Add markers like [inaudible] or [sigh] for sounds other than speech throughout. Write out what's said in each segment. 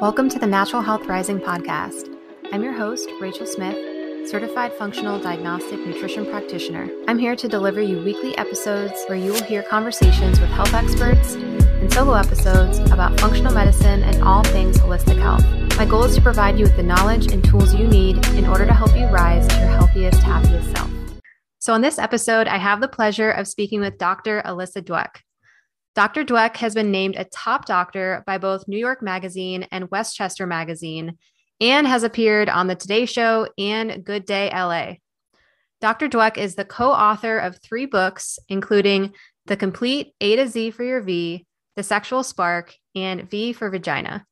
Welcome to the Natural Health Rising podcast. I'm your host, Rachel Smith, certified functional diagnostic nutrition practitioner. I'm here to deliver you weekly episodes where you will hear conversations with health experts and solo episodes about functional medicine and all things holistic health. My goal is to provide you with the knowledge and tools you need in order to help you rise to your healthiest, happiest self. So, on this episode, I have the pleasure of speaking with Dr. Alyssa Dweck. Dr. Dweck has been named a top doctor by both New York Magazine and Westchester Magazine and has appeared on The Today Show and Good Day LA. Dr. Dweck is the co author of three books, including The Complete A to Z for Your V, The Sexual Spark, and V for Vagina.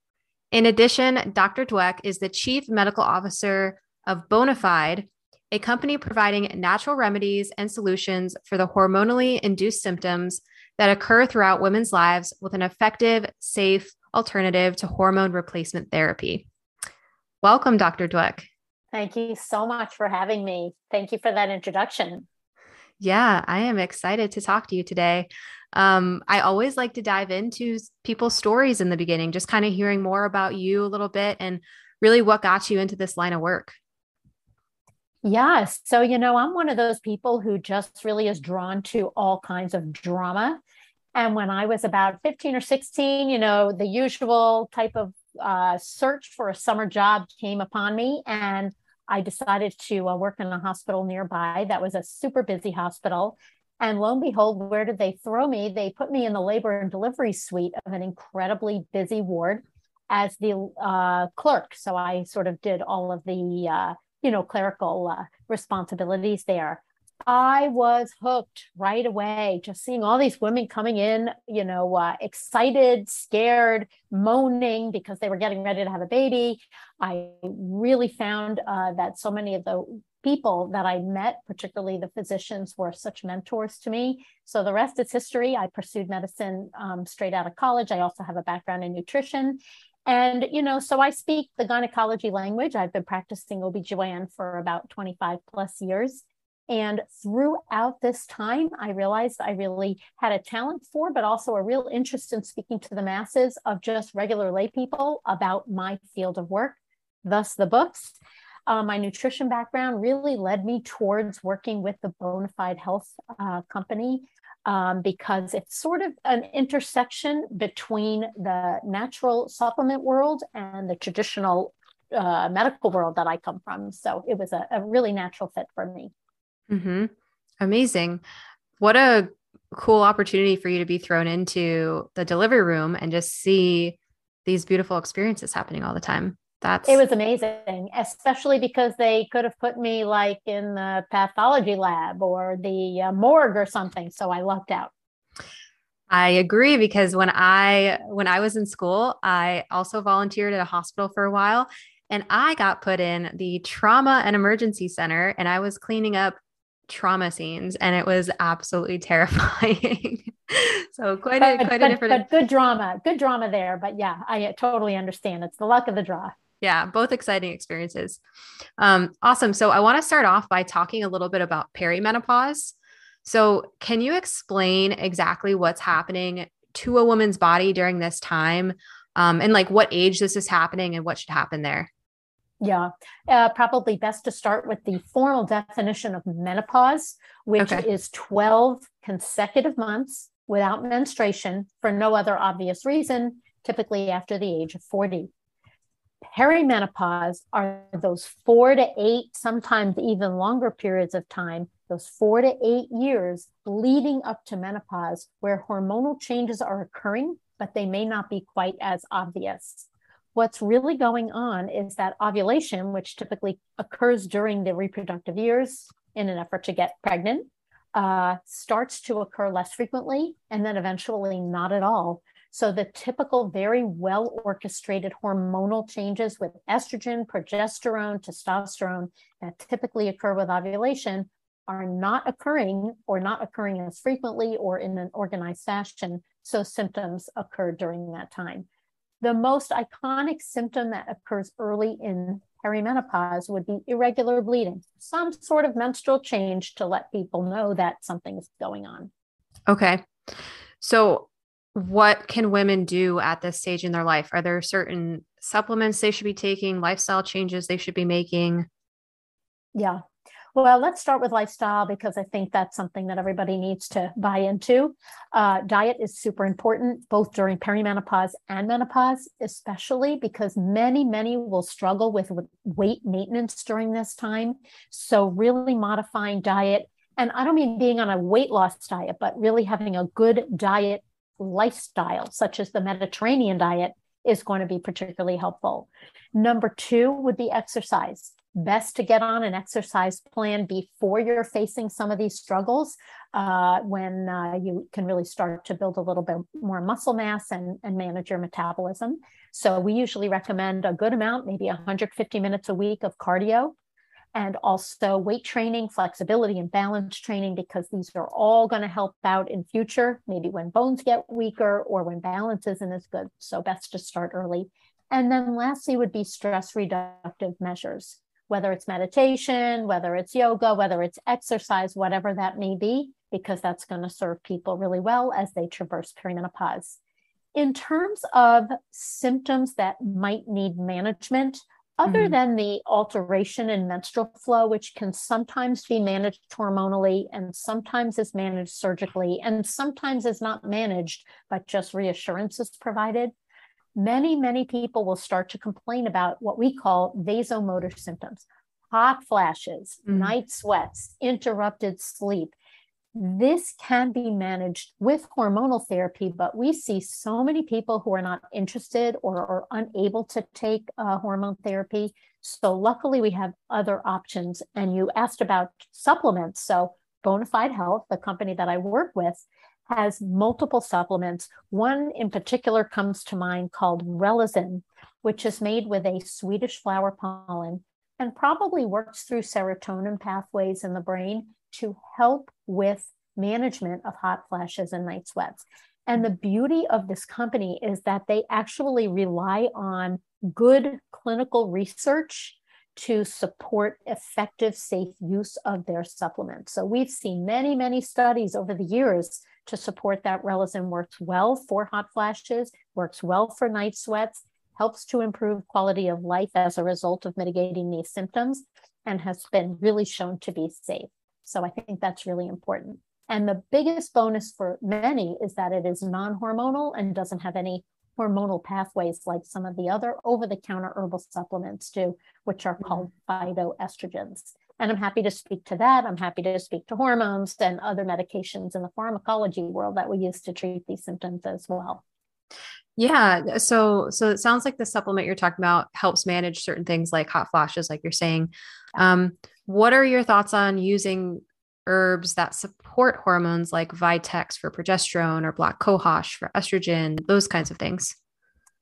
In addition, Dr. Dweck is the chief medical officer of Bonafide, a company providing natural remedies and solutions for the hormonally induced symptoms that occur throughout women's lives with an effective, safe alternative to hormone replacement therapy. Welcome, Dr. Dweck. Thank you so much for having me. Thank you for that introduction. Yeah, I am excited to talk to you today. Um, I always like to dive into people's stories in the beginning, just kind of hearing more about you a little bit and really what got you into this line of work. Yes. So, you know, I'm one of those people who just really is drawn to all kinds of drama. And when I was about 15 or 16, you know, the usual type of uh, search for a summer job came upon me. And I decided to uh, work in a hospital nearby that was a super busy hospital. And lo and behold, where did they throw me? They put me in the labor and delivery suite of an incredibly busy ward as the uh, clerk. So I sort of did all of the uh, you know, clerical uh, responsibilities there. I was hooked right away, just seeing all these women coming in, you know, uh, excited, scared, moaning because they were getting ready to have a baby. I really found uh, that so many of the people that I met, particularly the physicians, were such mentors to me. So the rest is history. I pursued medicine um, straight out of college. I also have a background in nutrition. And, you know, so I speak the gynecology language. I've been practicing OBGYN for about 25 plus years. And throughout this time, I realized I really had a talent for, but also a real interest in speaking to the masses of just regular lay people about my field of work, thus the books. Uh, my nutrition background really led me towards working with the Bonafide Health uh, Company um, because it's sort of an intersection between the natural supplement world and the traditional uh, medical world that I come from. So it was a, a really natural fit for me. Mm-hmm. Amazing. What a cool opportunity for you to be thrown into the delivery room and just see these beautiful experiences happening all the time. That's it was amazing, especially because they could have put me like in the pathology lab or the uh, morgue or something. So I lucked out. I agree because when I when I was in school, I also volunteered at a hospital for a while and I got put in the trauma and emergency center and I was cleaning up trauma scenes and it was absolutely [laughs] terrifying. so quite but, a quite but, a different but good drama. Good drama there, but yeah, I totally understand. It's the luck of the draw yeah, both exciting experiences. Um, awesome. So I want to start off by talking a little bit about perimenopause. So, can you explain exactly what's happening to a woman's body during this time um, and like what age this is happening and what should happen there? Yeah, uh, probably best to start with the formal definition of menopause, which okay. is 12 consecutive months without menstruation for no other obvious reason, typically after the age of 40 perimenopause are those four to eight, sometimes even longer periods of time, those four to eight years leading up to menopause, where hormonal changes are occurring, but they may not be quite as obvious. What's really going on is that ovulation, which typically occurs during the reproductive years in an effort to get pregnant, uh, starts to occur less frequently and then eventually not at all so the typical, very well orchestrated hormonal changes with estrogen, progesterone, testosterone that typically occur with ovulation are not occurring or not occurring as frequently or in an organized fashion. So symptoms occur during that time. The most iconic symptom that occurs early in perimenopause would be irregular bleeding, some sort of menstrual change to let people know that something is going on. Okay. So what can women do at this stage in their life? Are there certain supplements they should be taking, lifestyle changes they should be making? Yeah. Well, let's start with lifestyle because I think that's something that everybody needs to buy into. Uh, diet is super important, both during perimenopause and menopause, especially because many, many will struggle with, with weight maintenance during this time. So, really modifying diet. And I don't mean being on a weight loss diet, but really having a good diet lifestyle, such as the Mediterranean diet, is going to be particularly helpful. Number two would be exercise best to get on an exercise plan before you're facing some of these struggles uh, when uh, you can really start to build a little bit more muscle mass and, and manage your metabolism. So, we usually recommend a good amount, maybe 150 minutes a week of cardio. And also weight training, flexibility, and balance training, because these are all going to help out in future, maybe when bones get weaker or when balance isn't as good. So, best to start early. And then lastly would be stress reductive measures whether it's meditation, whether it's yoga, whether it's exercise, whatever that may be, because that's going to serve people really well as they traverse perimenopause. In terms of symptoms that might need management, other mm-hmm. than the alteration in menstrual flow, which can sometimes be managed hormonally and sometimes is managed surgically and sometimes is not managed, but just reassurance is provided, many, many people will start to complain about what we call vasomotor symptoms hot flashes, mm. night sweats, interrupted sleep. This can be managed with hormonal therapy, but we see so many people who are not interested or are unable to take uh, hormone therapy. So, luckily, we have other options. And you asked about supplements. So, Bonafide Health, the company that I work with, has multiple supplements. One in particular comes to mind called Relizen, which is made with a Swedish flower pollen and probably works through serotonin pathways in the brain to help with management of hot flashes and night sweats. And the beauty of this company is that they actually rely on good clinical research to support effective, safe use of their supplements. So we've seen many, many studies over the years to support that Relizen works well for hot flashes, works well for night sweats, helps to improve quality of life as a result of mitigating these symptoms, and has been really shown to be safe. So I think that's really important. And the biggest bonus for many is that it is non hormonal and doesn't have any hormonal pathways like some of the other over the counter herbal supplements do, which are called phytoestrogens. And I'm happy to speak to that. I'm happy to speak to hormones and other medications in the pharmacology world that we use to treat these symptoms as well. Yeah. So so it sounds like the supplement you're talking about helps manage certain things like hot flashes, like you're saying. Um, what are your thoughts on using herbs that support hormones like Vitex for progesterone or black cohosh for estrogen, those kinds of things?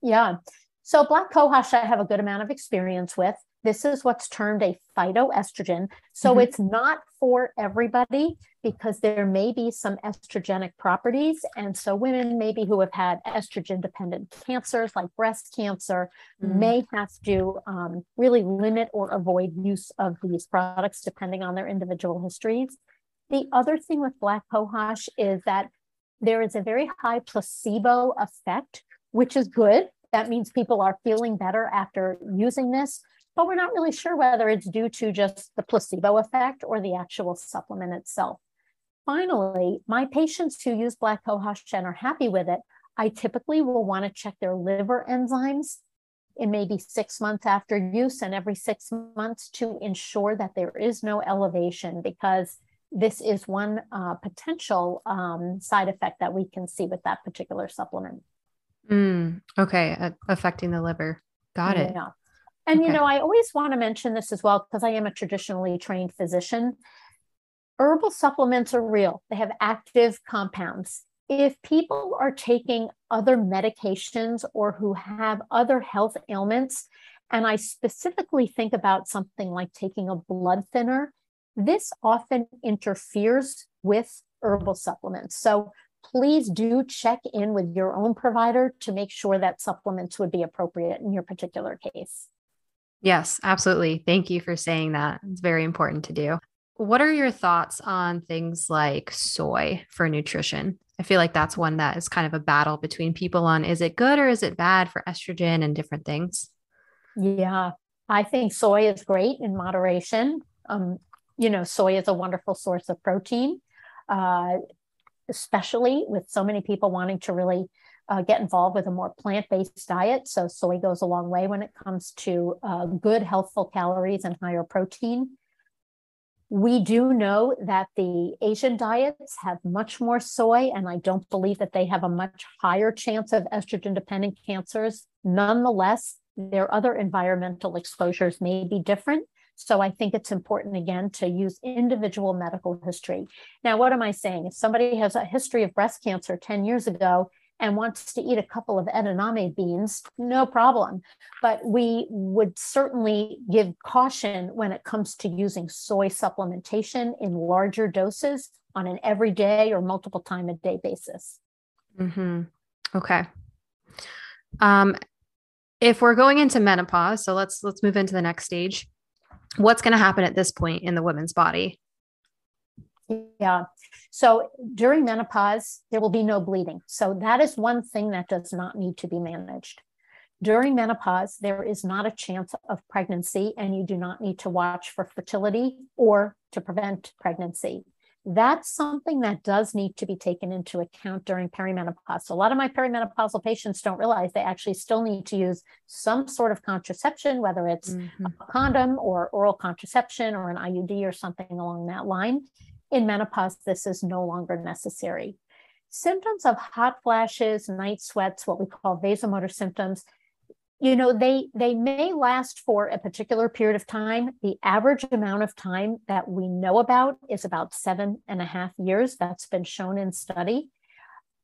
Yeah. So black cohosh I have a good amount of experience with. This is what's termed a phytoestrogen. So mm-hmm. it's not for everybody because there may be some estrogenic properties. And so women maybe who have had estrogen dependent cancers like breast cancer mm-hmm. may have to um, really limit or avoid use of these products depending on their individual histories. The other thing with black cohosh is that there is a very high placebo effect, which is good. That means people are feeling better after using this but we're not really sure whether it's due to just the placebo effect or the actual supplement itself. Finally, my patients who use black cohosh and are happy with it, I typically will want to check their liver enzymes in maybe six months after use and every six months to ensure that there is no elevation because this is one uh, potential um, side effect that we can see with that particular supplement. Mm, okay, uh, affecting the liver. Got it. Yeah. And, okay. you know, I always want to mention this as well because I am a traditionally trained physician. Herbal supplements are real, they have active compounds. If people are taking other medications or who have other health ailments, and I specifically think about something like taking a blood thinner, this often interferes with herbal supplements. So please do check in with your own provider to make sure that supplements would be appropriate in your particular case. Yes, absolutely. Thank you for saying that. It's very important to do. What are your thoughts on things like soy for nutrition? I feel like that's one that is kind of a battle between people on is it good or is it bad for estrogen and different things? Yeah, I think soy is great in moderation. Um, you know, soy is a wonderful source of protein, uh, especially with so many people wanting to really uh, get involved with a more plant based diet. So, soy goes a long way when it comes to uh, good, healthful calories and higher protein. We do know that the Asian diets have much more soy, and I don't believe that they have a much higher chance of estrogen dependent cancers. Nonetheless, their other environmental exposures may be different. So I think it's important again to use individual medical history. Now, what am I saying? If somebody has a history of breast cancer 10 years ago and wants to eat a couple of edamame beans, no problem. But we would certainly give caution when it comes to using soy supplementation in larger doses on an everyday or multiple time a day basis. Mm-hmm. Okay. Um, if we're going into menopause, so let's let's move into the next stage. What's going to happen at this point in the woman's body? Yeah. So during menopause, there will be no bleeding. So that is one thing that does not need to be managed. During menopause, there is not a chance of pregnancy, and you do not need to watch for fertility or to prevent pregnancy that's something that does need to be taken into account during perimenopause. So a lot of my perimenopausal patients don't realize they actually still need to use some sort of contraception, whether it's mm-hmm. a condom or oral contraception or an IUD or something along that line. In menopause, this is no longer necessary. Symptoms of hot flashes, night sweats, what we call vasomotor symptoms, you know they they may last for a particular period of time. The average amount of time that we know about is about seven and a half years. That's been shown in study.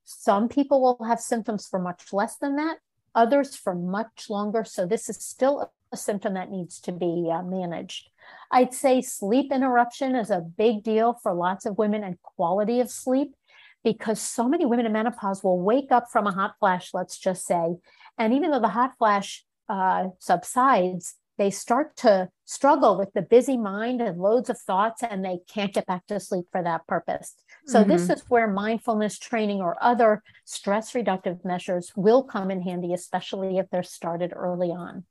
Some people will have symptoms for much less than that others for much longer. So this is still a symptom that needs to be uh, managed i'd say sleep interruption is a big deal for lots of women and quality of sleep because so many women in menopause will wake up from a hot flash let's just say and even though the hot flash uh, subsides, they start to struggle with the busy mind and loads of thoughts, and they can't get back to sleep for that purpose. So, mm-hmm. this is where mindfulness training or other stress reductive measures will come in handy, especially if they're started early on.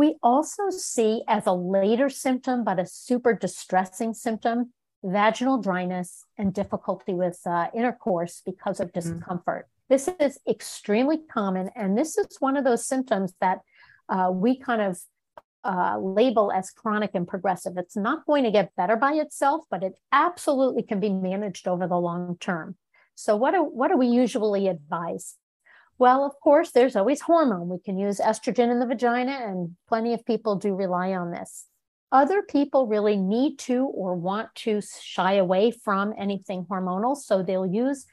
We also see as a later symptom, but a super distressing symptom, vaginal dryness and difficulty with uh, intercourse because of mm-hmm. discomfort. Mm-hmm. This is extremely common, and this is one of those symptoms that uh, we kind of uh, label as chronic and progressive. It's not going to get better by itself, but it absolutely can be managed over the long term. So, what do, what do we usually advise? Well, of course, there's always hormone. We can use estrogen in the vagina, and plenty of people do rely on this. Other people really need to or want to shy away from anything hormonal, so they'll use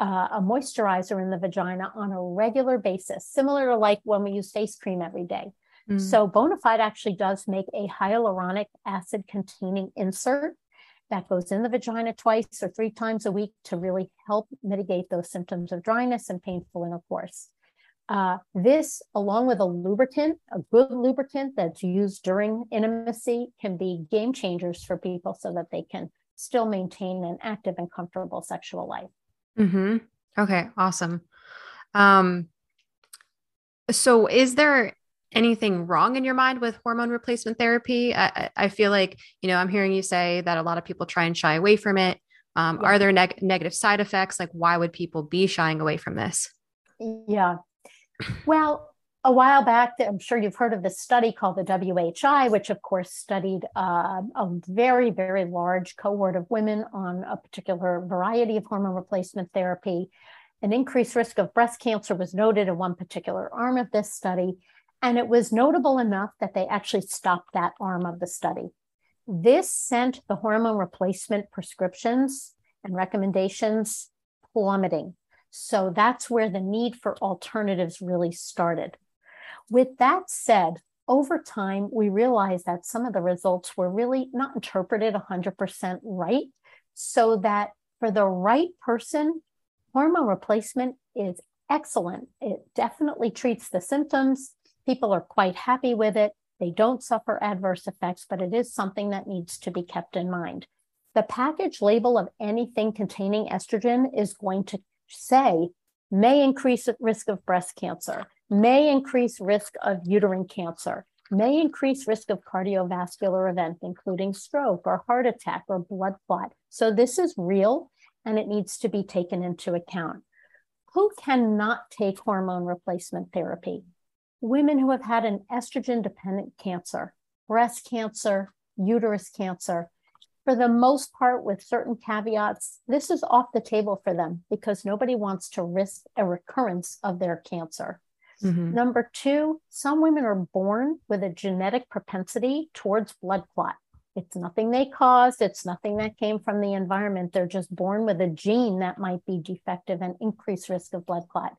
uh, a moisturizer in the vagina on a regular basis, similar to like when we use face cream every day. Mm. So Bonafide actually does make a hyaluronic acid containing insert that goes in the vagina twice or three times a week to really help mitigate those symptoms of dryness and painful intercourse. Uh, this, along with a lubricant, a good lubricant that's used during intimacy, can be game changers for people so that they can still maintain an active and comfortable sexual life. Mm-hmm. Okay, awesome. Um, so is there anything wrong in your mind with hormone replacement therapy? I, I feel like, you know, I'm hearing you say that a lot of people try and shy away from it. Um, yeah. Are there neg- negative side effects? Like, why would people be shying away from this? Yeah. Well, a while back, I'm sure you've heard of this study called the WHI, which of course studied uh, a very, very large cohort of women on a particular variety of hormone replacement therapy. An increased risk of breast cancer was noted in one particular arm of this study, and it was notable enough that they actually stopped that arm of the study. This sent the hormone replacement prescriptions and recommendations plummeting. So that's where the need for alternatives really started. With that said, over time, we realized that some of the results were really not interpreted 100% right. So that for the right person, hormone replacement is excellent. It definitely treats the symptoms. People are quite happy with it. They don't suffer adverse effects, but it is something that needs to be kept in mind. The package label of anything containing estrogen is going to say may increase risk of breast cancer, may increase risk of uterine cancer, may increase risk of cardiovascular event, including stroke or heart attack or blood clot. So this is real and it needs to be taken into account. Who cannot take hormone replacement therapy? Women who have had an estrogen dependent cancer, breast cancer, uterus cancer. For the most part, with certain caveats, this is off the table for them because nobody wants to risk a recurrence of their cancer. Mm-hmm. Number two, some women are born with a genetic propensity towards blood clot. It's nothing they caused, it's nothing that came from the environment. They're just born with a gene that might be defective and increased risk of blood clot.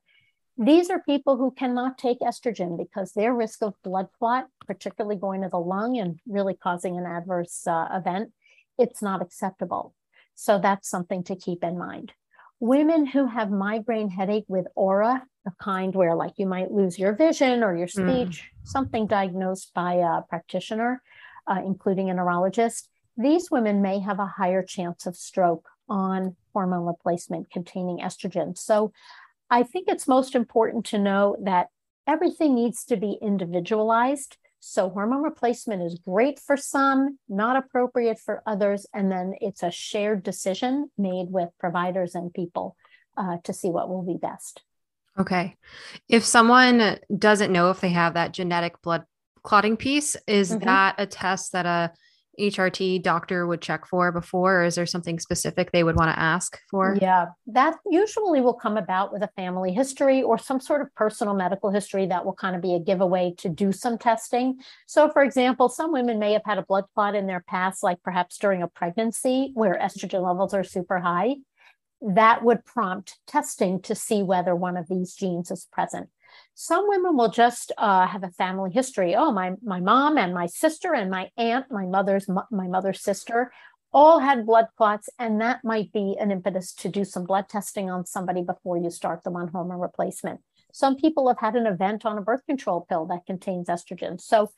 These are people who cannot take estrogen because their risk of blood clot, particularly going to the lung and really causing an adverse uh, event, it's not acceptable. So that's something to keep in mind. Women who have migraine headache with aura, the kind where like you might lose your vision or your mm. speech, mm. something diagnosed by a practitioner, uh, including a neurologist, these women may have a higher chance of stroke on hormone replacement containing estrogen. So I think it's most important to know that everything needs to be individualized. So, hormone replacement is great for some, not appropriate for others. And then it's a shared decision made with providers and people uh, to see what will be best. Okay. If someone doesn't know if they have that genetic blood clotting piece, is mm-hmm. that a test that a HRT doctor would check for before, or is there something specific they would want to ask for? Yeah, that usually will come about with a family history or some sort of personal medical history that will kind of be a giveaway to do some testing. So, for example, some women may have had a blood clot in their past, like perhaps during a pregnancy where estrogen levels are super high. That would prompt testing to see whether one of these genes is present. Some women will just uh, have a family history. Oh, my my mom and my sister and my aunt, my mother's my mother's sister, all had blood clots, and that might be an impetus to do some blood testing on somebody before you start them on hormone replacement. Some people have had an event on a birth control pill that contains estrogen. So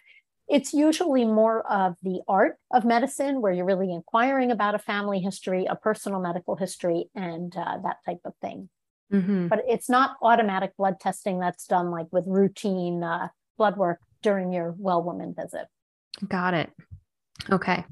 it's usually more of the art of medicine where you're really inquiring about a family history, a personal medical history, and uh, that type of thing. Mm-hmm. But it's not automatic blood testing that's done like with routine uh, blood work during your well woman visit. Got it. Okay.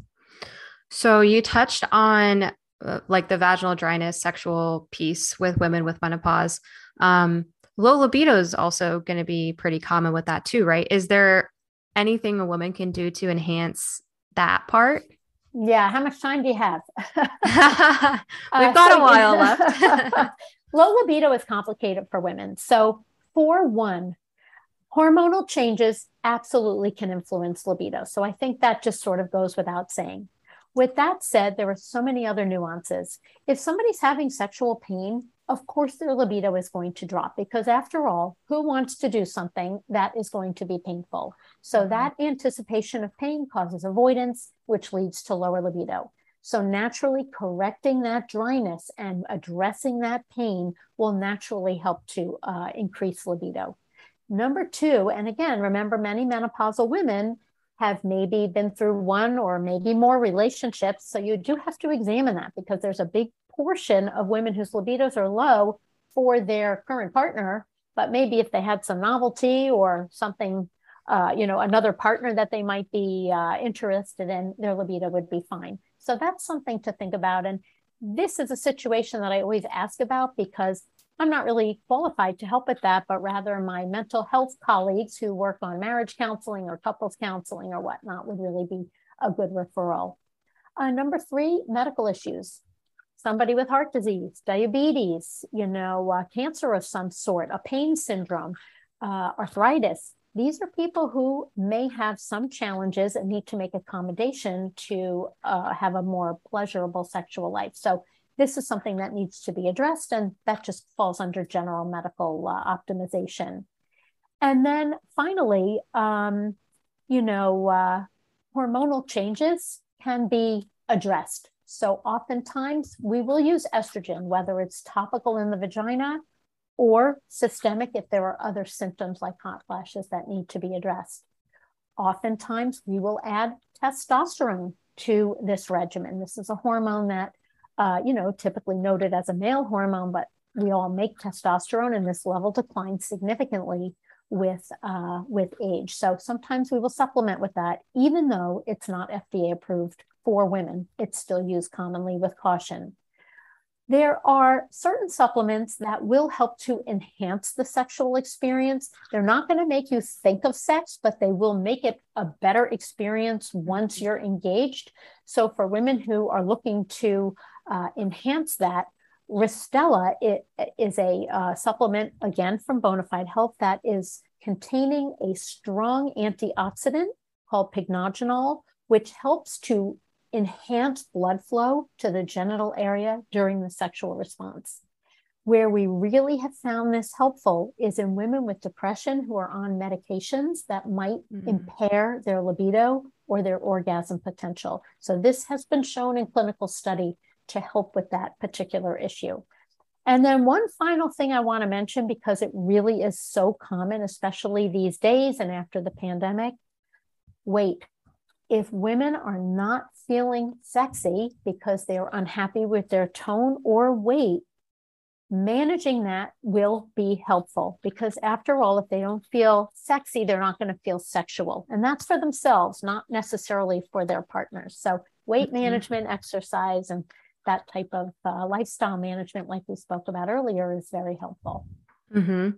So you touched on uh, like the vaginal dryness sexual piece with women with menopause. Um, low libido is also going to be pretty common with that too, right? Is there anything a woman can do to enhance that part? Yeah. How much time do you have? [laughs] [laughs] We've uh, got so, a while left. [laughs] Low libido is complicated for women. So, for one, hormonal changes absolutely can influence libido. So, I think that just sort of goes without saying. With that said, there are so many other nuances. If somebody's having sexual pain, of course their libido is going to drop because, after all, who wants to do something that is going to be painful? So, mm-hmm. that anticipation of pain causes avoidance, which leads to lower libido. So, naturally correcting that dryness and addressing that pain will naturally help to uh, increase libido. Number two, and again, remember many menopausal women have maybe been through one or maybe more relationships. So, you do have to examine that because there's a big portion of women whose libidos are low for their current partner. But maybe if they had some novelty or something uh, you know, another partner that they might be uh, interested in, their libido would be fine. So that's something to think about. And this is a situation that I always ask about because I'm not really qualified to help with that, but rather my mental health colleagues who work on marriage counseling or couples counseling or whatnot would really be a good referral. Uh, number three, medical issues. Somebody with heart disease, diabetes, you know, uh, cancer of some sort, a pain syndrome, uh, arthritis, these are people who may have some challenges and need to make accommodation to uh, have a more pleasurable sexual life. So this is something that needs to be addressed, and that just falls under general medical uh, optimization. And then finally, um, you know, uh, hormonal changes can be addressed. So oftentimes we will use estrogen, whether it's topical in the vagina or systemic if there are other symptoms like hot flashes that need to be addressed. Oftentimes, we will add testosterone to this regimen. This is a hormone that, uh, you know, typically noted as a male hormone, but we all make testosterone, and this level declines significantly with uh, with age. So sometimes we will supplement with that, even though it's not FDA approved for women. It's still used commonly with caution. There are certain supplements that will help to enhance the sexual experience. They're not going to make you think of sex, but they will make it a better experience once you're engaged. So, for women who are looking to uh, enhance that, Ristela it, is a uh, supplement, again, from Bonafide Health that is containing a strong antioxidant called pycnogenol, which helps to enhance blood flow to the genital area during the sexual response. Where we really have found this helpful is in women with depression who are on medications that might mm. impair their libido or their orgasm potential. So, this has been shown in clinical study to help with that particular issue. And then, one final thing I want to mention because it really is so common, especially these days and after the pandemic weight. If women are not feeling sexy because they're unhappy with their tone or weight, managing that will be helpful because, after all, if they don't feel sexy, they're not going to feel sexual. And that's for themselves, not necessarily for their partners. So, weight mm-hmm. management, exercise, and that type of uh, lifestyle management, like we spoke about earlier, is very helpful. Mm-hmm.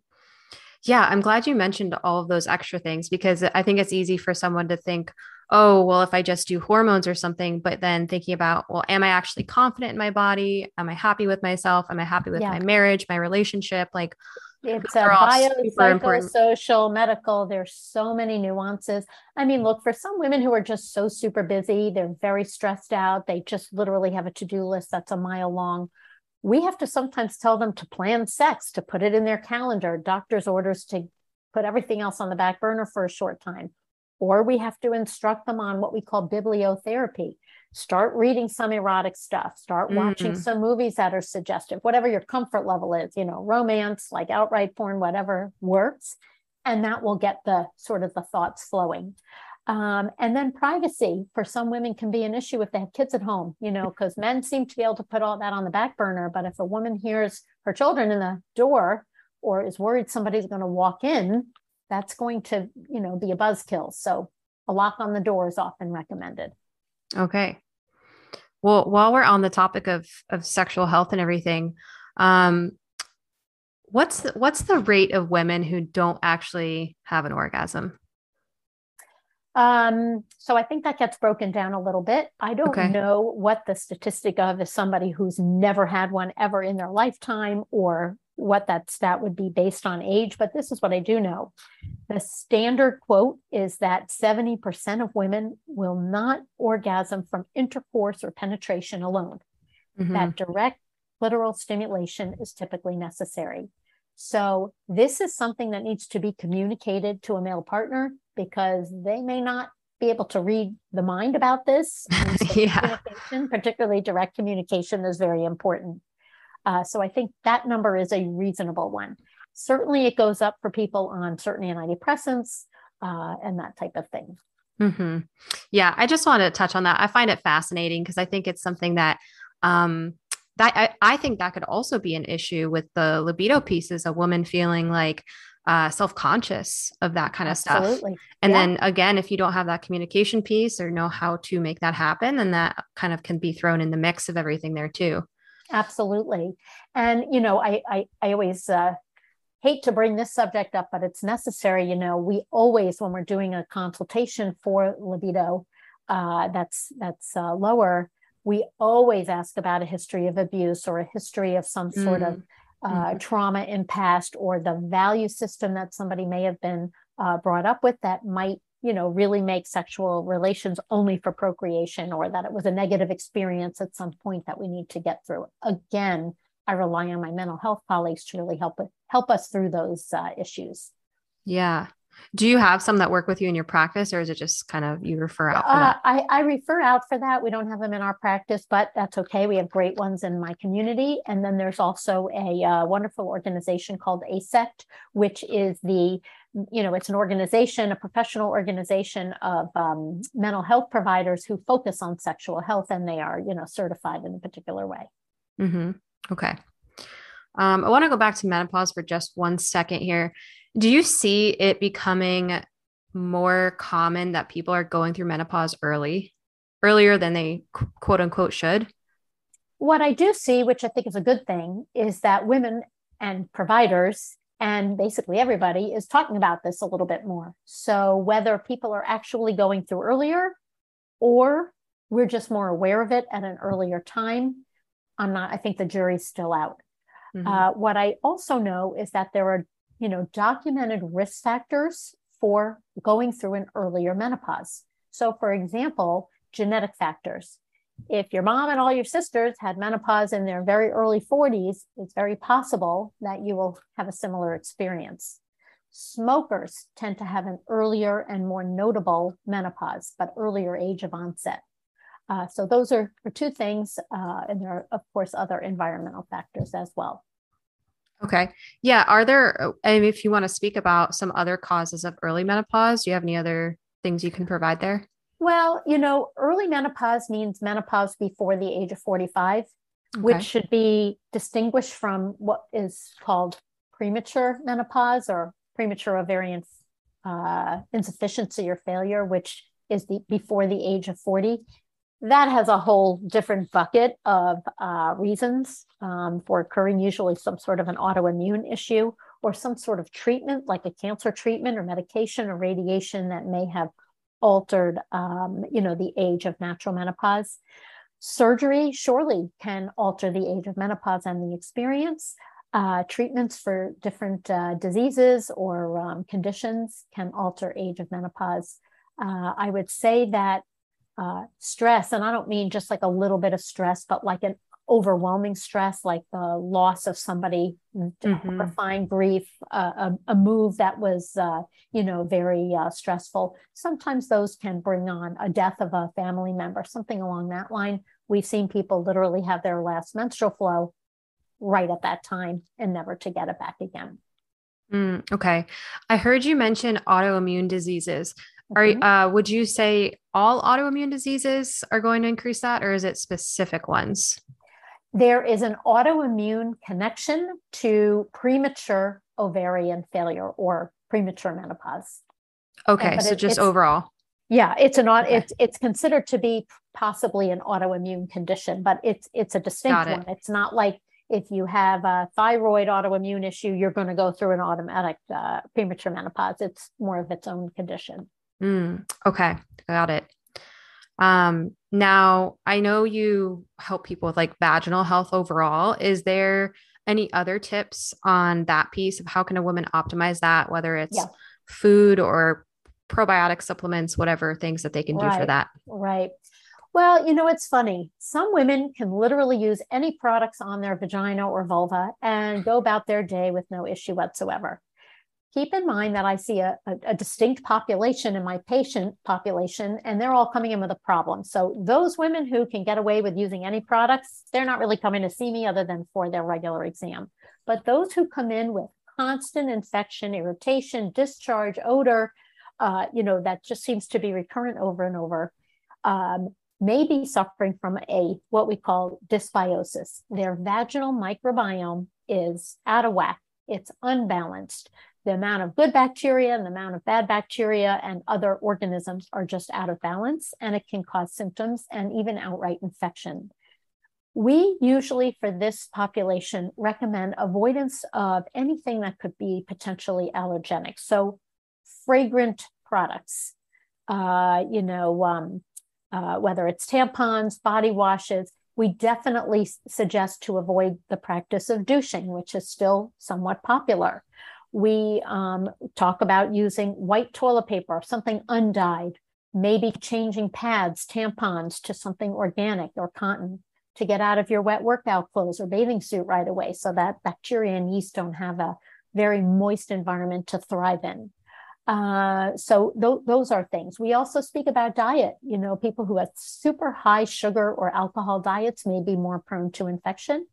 Yeah, I'm glad you mentioned all of those extra things because I think it's easy for someone to think, oh, well, if I just do hormones or something, but then thinking about, well, am I actually confident in my body? Am I happy with myself? Am I happy with yeah. my marriage, my relationship? Like, it's a bio, social, medical. There's so many nuances. I mean, look, for some women who are just so super busy, they're very stressed out. They just literally have a to do list that's a mile long. We have to sometimes tell them to plan sex, to put it in their calendar, doctor's orders to put everything else on the back burner for a short time. Or we have to instruct them on what we call bibliotherapy. Start reading some erotic stuff. Start watching mm-hmm. some movies that are suggestive whatever your comfort level is you know romance like outright porn whatever works. And that will get the sort of the thoughts flowing. Um, and then privacy. For some women can be an issue if they have kids at home you know because men seem to be able to put all that on the back burner. But if a woman hears her children in the door or is worried somebody's going to walk in that's going to you know be a buzzkill so a lock on the door is often recommended Okay. Well, while we're on the topic of of sexual health and everything, um, what's the, what's the rate of women who don't actually have an orgasm? Um, so I think that gets broken down a little bit. I don't okay. know what the statistic of is somebody who's never had one ever in their lifetime or what that stat would be based on age, but this is what I do know. The standard quote is that 70% of women will not orgasm from intercourse or penetration alone. Mm-hmm. That direct clitoral stimulation is typically necessary. So, this is something that needs to be communicated to a male partner because they may not be able to read the mind about this. [laughs] yeah. particularly direct communication, is very important. Uh, so I think that number is a reasonable one. Certainly, it goes up for people on certain antidepressants uh, and that type of thing. Mm-hmm. Yeah, I just want to touch on that. I find it fascinating because I think it's something that um, that I, I think that could also be an issue with the libido pieces. A woman feeling like uh, self-conscious of that kind of Absolutely. stuff. And yeah. then again, if you don't have that communication piece or know how to make that happen, then that kind of can be thrown in the mix of everything there too. Absolutely. And, you know, I, I, I always uh, hate to bring this subject up, but it's necessary. You know, we always, when we're doing a consultation for libido uh, that's, that's uh, lower, we always ask about a history of abuse or a history of some sort mm. of uh, mm-hmm. trauma in past or the value system that somebody may have been uh, brought up with that might you know, really make sexual relations only for procreation or that it was a negative experience at some point that we need to get through. Again, I rely on my mental health colleagues to really help help us through those uh, issues. Yeah. Do you have some that work with you in your practice, or is it just kind of you refer out? Uh, I, I refer out for that. We don't have them in our practice, but that's okay. We have great ones in my community, and then there's also a uh, wonderful organization called AASECT, which is the you know, it's an organization, a professional organization of um, mental health providers who focus on sexual health, and they are, you know, certified in a particular way. Mm-hmm. Okay. Um, I want to go back to menopause for just one second here. Do you see it becoming more common that people are going through menopause early, earlier than they quote unquote should? What I do see, which I think is a good thing, is that women and providers and basically everybody is talking about this a little bit more. So whether people are actually going through earlier or we're just more aware of it at an earlier time, I'm not, I think the jury's still out. Mm-hmm. Uh, what I also know is that there are, you know, documented risk factors for going through an earlier menopause. So, for example, genetic factors. If your mom and all your sisters had menopause in their very early 40s, it's very possible that you will have a similar experience. Smokers tend to have an earlier and more notable menopause, but earlier age of onset. Uh, so those are, are two things, uh, and there are of course other environmental factors as well. Okay. Yeah. Are there, and if you want to speak about some other causes of early menopause, do you have any other things you can provide there? Well, you know, early menopause means menopause before the age of 45, okay. which should be distinguished from what is called premature menopause or premature ovarian uh, insufficiency or failure, which is the before the age of 40 that has a whole different bucket of uh, reasons um, for occurring, usually some sort of an autoimmune issue or some sort of treatment, like a cancer treatment or medication or radiation that may have altered, um, you know, the age of natural menopause. Surgery surely can alter the age of menopause and the experience. Uh, treatments for different uh, diseases or um, conditions can alter age of menopause. Uh, I would say that uh, stress, and I don't mean just like a little bit of stress, but like an overwhelming stress, like the loss of somebody, mm-hmm. horrifying grief, uh, a, a, move that was, uh, you know, very uh, stressful. Sometimes those can bring on a death of a family member, something along that line. We've seen people literally have their last menstrual flow right at that time and never to get it back again. Mm, okay. I heard you mention autoimmune diseases. Mm-hmm. Are uh, would you say all autoimmune diseases are going to increase that, or is it specific ones? There is an autoimmune connection to premature ovarian failure or premature menopause. Okay, so it, just overall. Yeah, it's an okay. it's it's considered to be possibly an autoimmune condition, but it's it's a distinct it. one. It's not like if you have a thyroid autoimmune issue, you're going to go through an automatic uh, premature menopause. It's more of its own condition. Mm, okay, got it. Um, now I know you help people with like vaginal health overall. Is there any other tips on that piece of how can a woman optimize that, whether it's yeah. food or probiotic supplements, whatever things that they can right. do for that? Right. Well, you know, it's funny. Some women can literally use any products on their vagina or vulva and go about their day with no issue whatsoever keep in mind that I see a, a, a, distinct population in my patient population, and they're all coming in with a problem. So, those women who can get away with using any products, they're not really coming to see me other than for their regular exam. But those who come in with constant infection, irritation, discharge, odor, uh, you know, that just seems to be recurrent over and over, um, may be suffering from a what we call dysbiosis. Their vaginal microbiome is out of whack. It's unbalanced the amount of good bacteria and the amount of bad bacteria and other organisms are just out of balance, and it can cause symptoms and even outright infection. We usually, for this population, recommend avoidance of anything that could be potentially allergenic. So, fragrant products, uh, you know, um, uh, whether it's tampons, body washes, we definitely suggest to avoid the practice of douching, which is still somewhat popular we um, talk about using white toilet paper, or something undyed, maybe changing pads, tampons to something organic or cotton to get out of your wet workout clothes or bathing suit right away so that bacteria and yeast don't have a very moist environment to thrive in. Uh, so th- those are things. We also speak about diet. You know, people who have super high sugar or alcohol diets may be more prone to infection.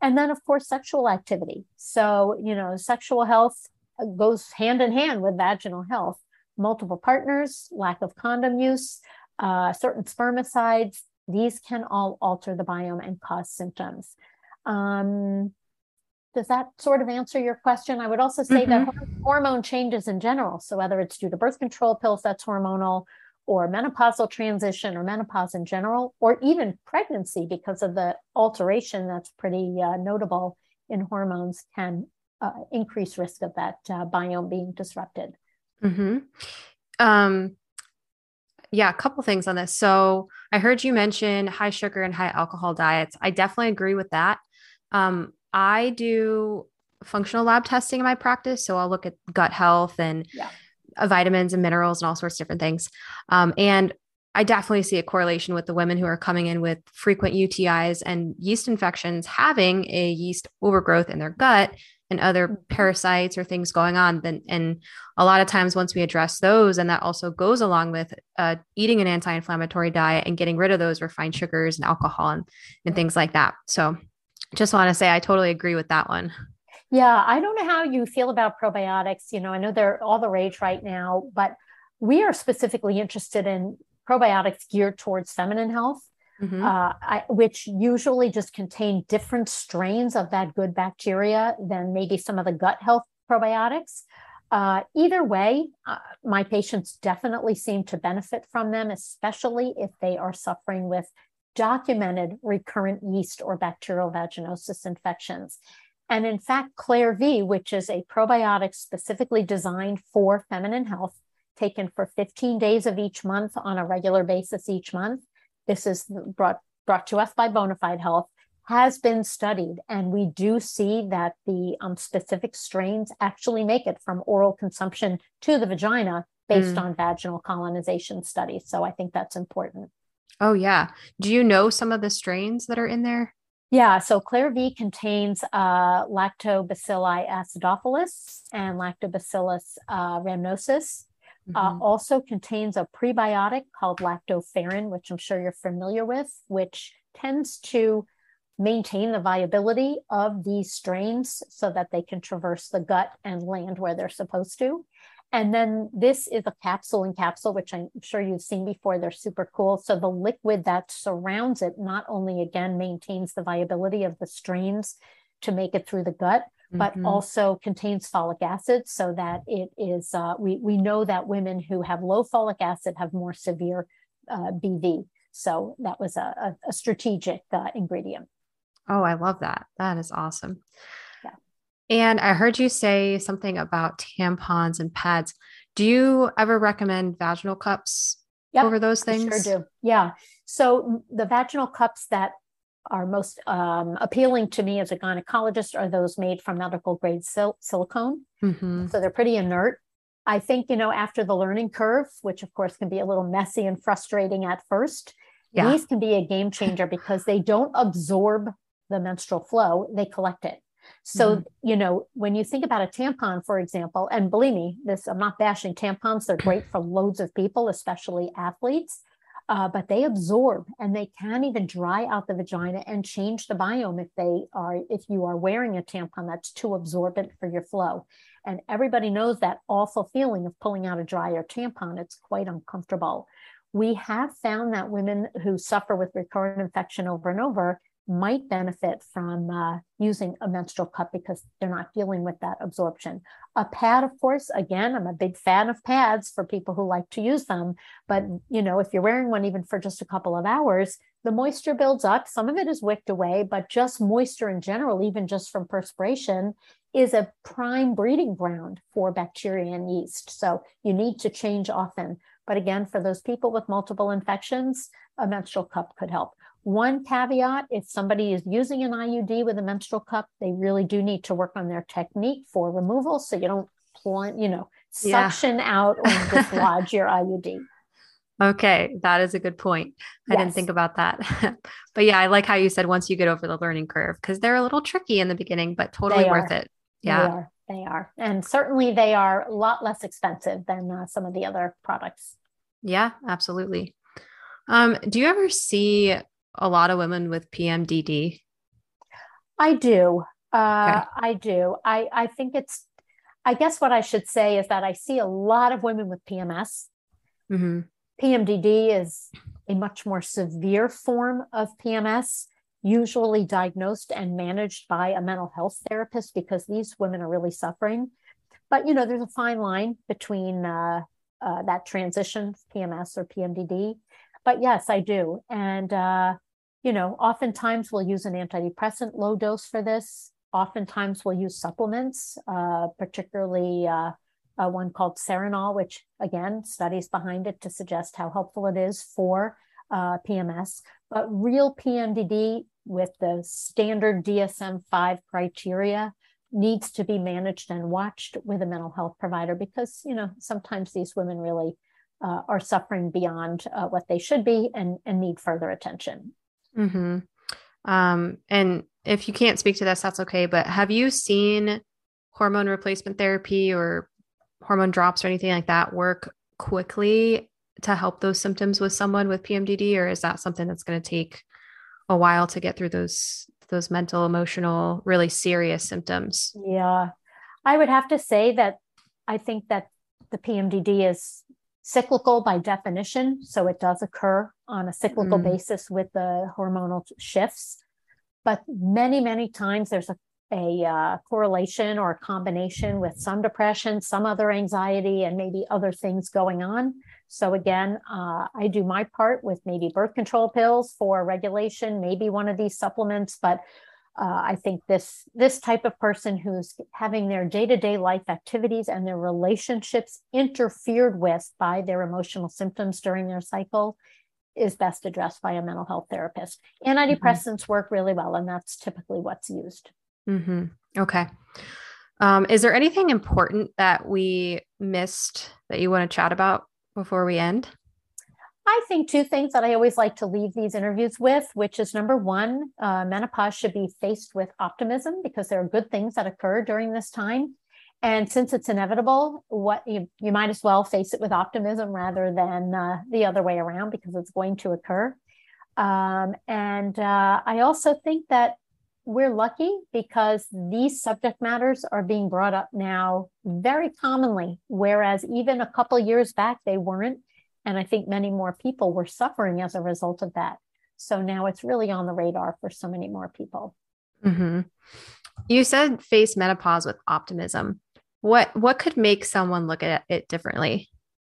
And then, of course, sexual activity. So, you know, sexual health goes hand in hand with vaginal health. Multiple partners, lack of condom use, uh, certain spermicides, these can all alter the biome and cause symptoms. Um, does that sort of answer your question? I would also say mm-hmm. that hormone changes in general. So whether it's due to birth control pills that's hormonal, or menopausal transition, or menopause in general, or even pregnancy because of the alteration that's pretty uh, notable in hormones, can uh, increase risk of that uh, biome being disrupted. Mm-hmm. Um, yeah, a couple things on this. So I heard you mention high sugar and high alcohol diets. I definitely agree with that. Um, I do functional lab testing in my practice. So I'll look at gut health and yeah. Vitamins and minerals and all sorts of different things. Um, and I definitely see a correlation with the women who are coming in with frequent UTIs and yeast infections having a yeast overgrowth in their gut and other mm-hmm. parasites or things going on then and a lot of times once we address those and that also goes along with uh, eating an anti-inflammatory diet and getting rid of those refined sugars and alcohol and, and things like that so just want to say I totally agree with that one. Yeah, I don't know how you feel about probiotics. You know, I know they're all the rage right now, but we are specifically interested in probiotics geared towards feminine health, mm-hmm. uh, I, which usually just contain different strains of that good bacteria than maybe some of the gut health probiotics. Uh, either way, uh, my patients definitely seem to benefit from them, especially if they are suffering with documented recurrent yeast or bacterial vaginosis infections. And in fact, Clairvee, which is a probiotic specifically designed for feminine health, taken for 15 days of each month on a regular basis each month. This is brought, brought to us by Bonafide Health, has been studied. And we do see that the um, specific strains actually make it from oral consumption to the vagina based mm. on vaginal colonization studies. So I think that's important. Oh, yeah. Do you know some of the strains that are in there? Yeah, so Clairvee contains uh, Lactobacilli acidophilus and Lactobacillus uh, rhamnosus. Uh, mm-hmm. Uh, also contains a prebiotic called lactoferrin, which I'm sure you're familiar with, which tends to maintain the viability of these strains so that they can traverse the gut and land where they're supposed to. And then this is a capsule in capsule, which I'm sure you've seen before. They're super cool. So the liquid that surrounds it not only again maintains the viability of the strains to make it through the gut, but mm-hmm. also contains folic acid so that it is uh, we, we know that women who have low folic acid have more severe uh, bv so that was a, a, a strategic uh, ingredient oh i love that that is awesome and I heard you say something about tampons and pads. Do you ever recommend vaginal cups yep, over those things? sure do. Yeah. So the vaginal cups that are most um, appealing to me as a gynecologist are those made from medical grade sil- silicone. Mm-hmm. So they're pretty inert. I think, you know, after the learning curve, which of course can be a little messy and frustrating at first, yeah. these can be a game changer because they don't absorb the menstrual flow, they collect it. So, mm-hmm. you know, when you think about a tampon, for example, and believe me, this I'm not bashing tampons, they're great for loads of people, especially athletes. Uh, but they absorb and they can even dry out the vagina and change the biome if they are if you are wearing a tampon that's too absorbent for your flow and everybody knows that awful feeling of pulling out a dryer tampon it's quite uncomfortable we have found that women who suffer with recurrent infection over and over might benefit from uh, using a menstrual cup because they're not dealing with that absorption. A pad, of course, again, I'm a big fan of pads for people who like to use them. But, you know, if you're wearing one even for just a couple of hours, the moisture builds up. Some of it is wicked away, but just moisture in general, even just from perspiration, is a prime breeding ground for bacteria and yeast. So you need to change often. But again, for those people with multiple infections, a menstrual cup could help. One caveat if somebody is using an IUD with a menstrual cup, they really do need to work on their technique for removal so you don't, plant, you know, suction yeah. out or [laughs] dislodge your IUD. Okay, that is a good point. I yes. didn't think about that. [laughs] but yeah, I like how you said once you get over the learning curve because they're a little tricky in the beginning, but totally they worth are. it. Yeah. They are. They are. And certainly they are a lot less expensive than uh, some of the other products. Yeah, absolutely. Um, do you ever see a lot of women with PMDD? I do. Uh, okay. I do. I, I think it's, I guess what I should say is that I see a lot of women with PMS. Mm-hmm. PMDD is a much more severe form of PMS. usually diagnosed and managed by a mental health therapist because these women are really suffering. But you know, there's a fine line between uh, uh, that transition, PMS or PMDD. But yes, I do, and uh, you know, oftentimes we'll use an antidepressant low dose for this. Oftentimes we'll use supplements, uh, particularly uh, uh, one called Serenol, which again, studies behind it to suggest how helpful it is for uh, PMS. But real PMDD with the standard DSM 5 criteria needs to be managed and watched with a mental health provider because, you know, sometimes these women really uh, are suffering beyond uh, what they should be and, and need further attention. Mm-hmm. Um, and if you can't speak to this, that's okay. But have you seen hormone replacement therapy or hormone drops or anything like that work quickly to help those symptoms with someone with PMDD, or is that something that's going to take a while to get through those those mental, emotional, really serious symptoms? Yeah, I would have to say that I think that the PMDD is cyclical by definition, so it does occur on a cyclical mm. basis with the hormonal shifts. But many, many times there's a a uh, correlation or a combination with some depression, some other anxiety, and maybe other things going on. So again, uh, I do my part with maybe birth control pills for regulation, maybe one of these supplements, but uh, I think this this type of person who's having their day to day life activities and their relationships interfered with by their emotional symptoms during their cycle is best addressed by a mental health therapist. Mm-hmm. Antidepressants mm-hmm. work really well, and that's typically what's used. Mm-hmm. Okay. Um, is there anything important that we missed that you want to chat about before we end? I think two things that I always like to leave these interviews with, which is number one, uh, menopause should be faced with optimism because there are good things that occur during this time. And since it's inevitable, what you, you might as well face it with optimism rather than uh, the other way around because it's going to occur. Um, and uh, I also think that we're lucky because these subject matters are being brought up now very commonly, whereas even a couple years back they weren't. And I think many more people were suffering as a result of that. So now it's really on the radar for so many more people. Mm-hmm. You said face menopause with optimism. What what could make someone look at it differently?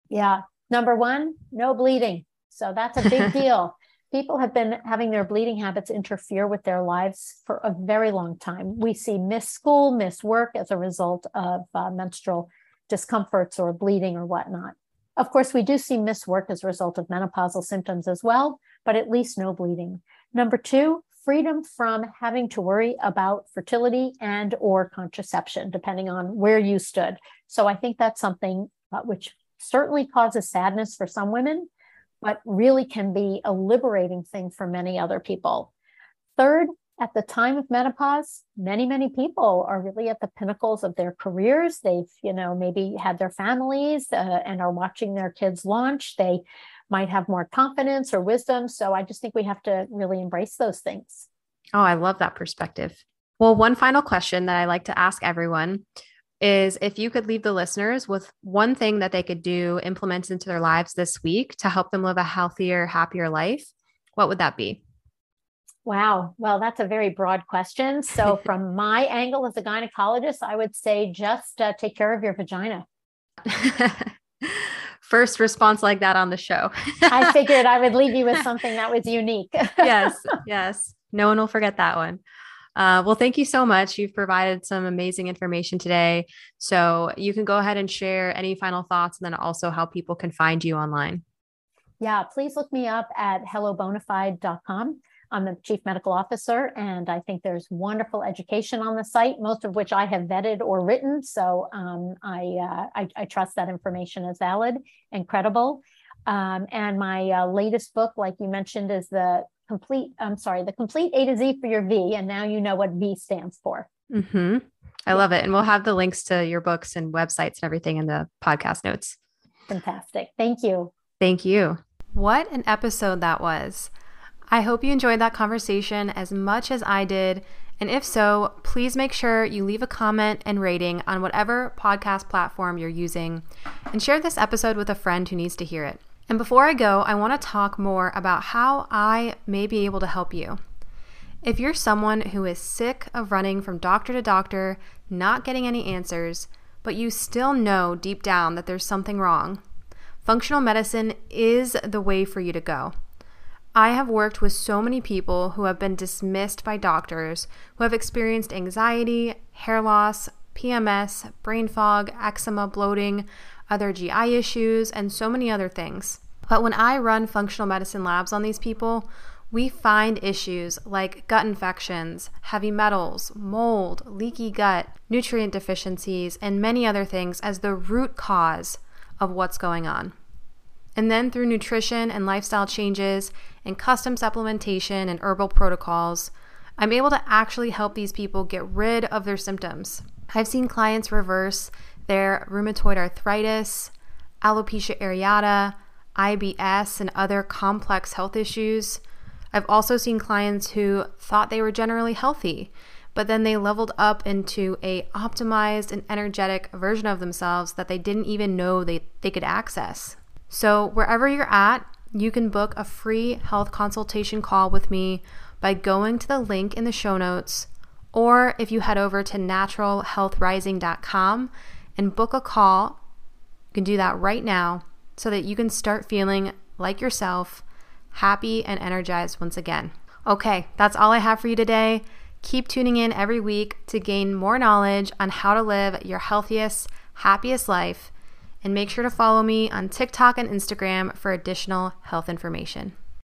Yeah. Number one, no bleeding. So that's a big [laughs] deal people have been having their bleeding habits interfere with their lives for a very long time. We see miss school, miss work as a result of uh, menstrual discomforts or bleeding or whatnot. Of course, we do see miss work as a result of menopausal symptoms as well, but at least no bleeding. Number two, freedom from having to worry about fertility and or contraception, depending on where you stood. So I think that's something uh, which certainly causes sadness for some women, but really can be a liberating thing for many other people. Third, at the time of menopause, many, many people are really at the pinnacles of their careers. They've, you know, maybe had their families uh, and are watching their kids launch. They might have more confidence or wisdom. So I just think we have to really embrace those things. Oh, I love that perspective. Well, one final question that I like to ask everyone is if you could leave the listeners with one thing that they could do, implement into their lives this week to help them live a healthier, happier life, what would that be? Wow. Well, that's a very broad question. So, [laughs] from my angle as a gynecologist, I would say just uh, take care of your vagina. [laughs] First response like that on the show. I [laughs] figured I would leave you with something that was unique. [laughs] yes. Yes. No one will forget that one. Uh, well, thank you so much. You've provided some amazing information today. So you can go ahead and share any final thoughts and then also how people can find you online. Yeah, please look me up at hellobonafide.com. I'm the chief medical officer, and I think there's wonderful education on the site, most of which I have vetted or written. So um, I, uh, I, I trust that information is valid and credible. Um, and my uh, latest book, like you mentioned, is the complete, I'm sorry, the complete A to Z for your V. And now you know what V stands for. Mm-hmm. I love it. And we'll have the links to your books and websites and everything in the podcast notes. Fantastic. Thank you. Thank you. What an episode that was. I hope you enjoyed that conversation as much as I did. And if so, please make sure you leave a comment and rating on whatever podcast platform you're using and share this episode with a friend who needs to hear it. And before I go, I want to talk more about how I may be able to help you. If you're someone who is sick of running from doctor to doctor, not getting any answers, but you still know deep down that there's something wrong, functional medicine is the way for you to go. I have worked with so many people who have been dismissed by doctors who have experienced anxiety, hair loss, PMS, brain fog, eczema, bloating, other GI issues, and so many other things. But when I run functional medicine labs on these people, we find issues like gut infections, heavy metals, mold, leaky gut, nutrient deficiencies, and many other things as the root cause of what's going on. And then through nutrition and lifestyle changes and custom supplementation and herbal protocols, I'm able to actually help these people get rid of their symptoms. I've seen clients reverse their rheumatoid arthritis, alopecia areata, IBS, and other complex health issues I've also seen clients who thought they were generally healthy, but then they leveled up into a optimized and energetic version of themselves that they didn't even know they, they could access. So wherever you're at, you can book a free health consultation call with me by going to the link in the show notes, or if you head over to naturalhealthrising.com and book a call, you can do that right now so that you can start feeling like yourself happy and energized once again. Okay, that's all I have for you today. Keep tuning in every week to gain more knowledge on how to live your healthiest, happiest life. And make sure to follow me on TikTok and Instagram for additional health information.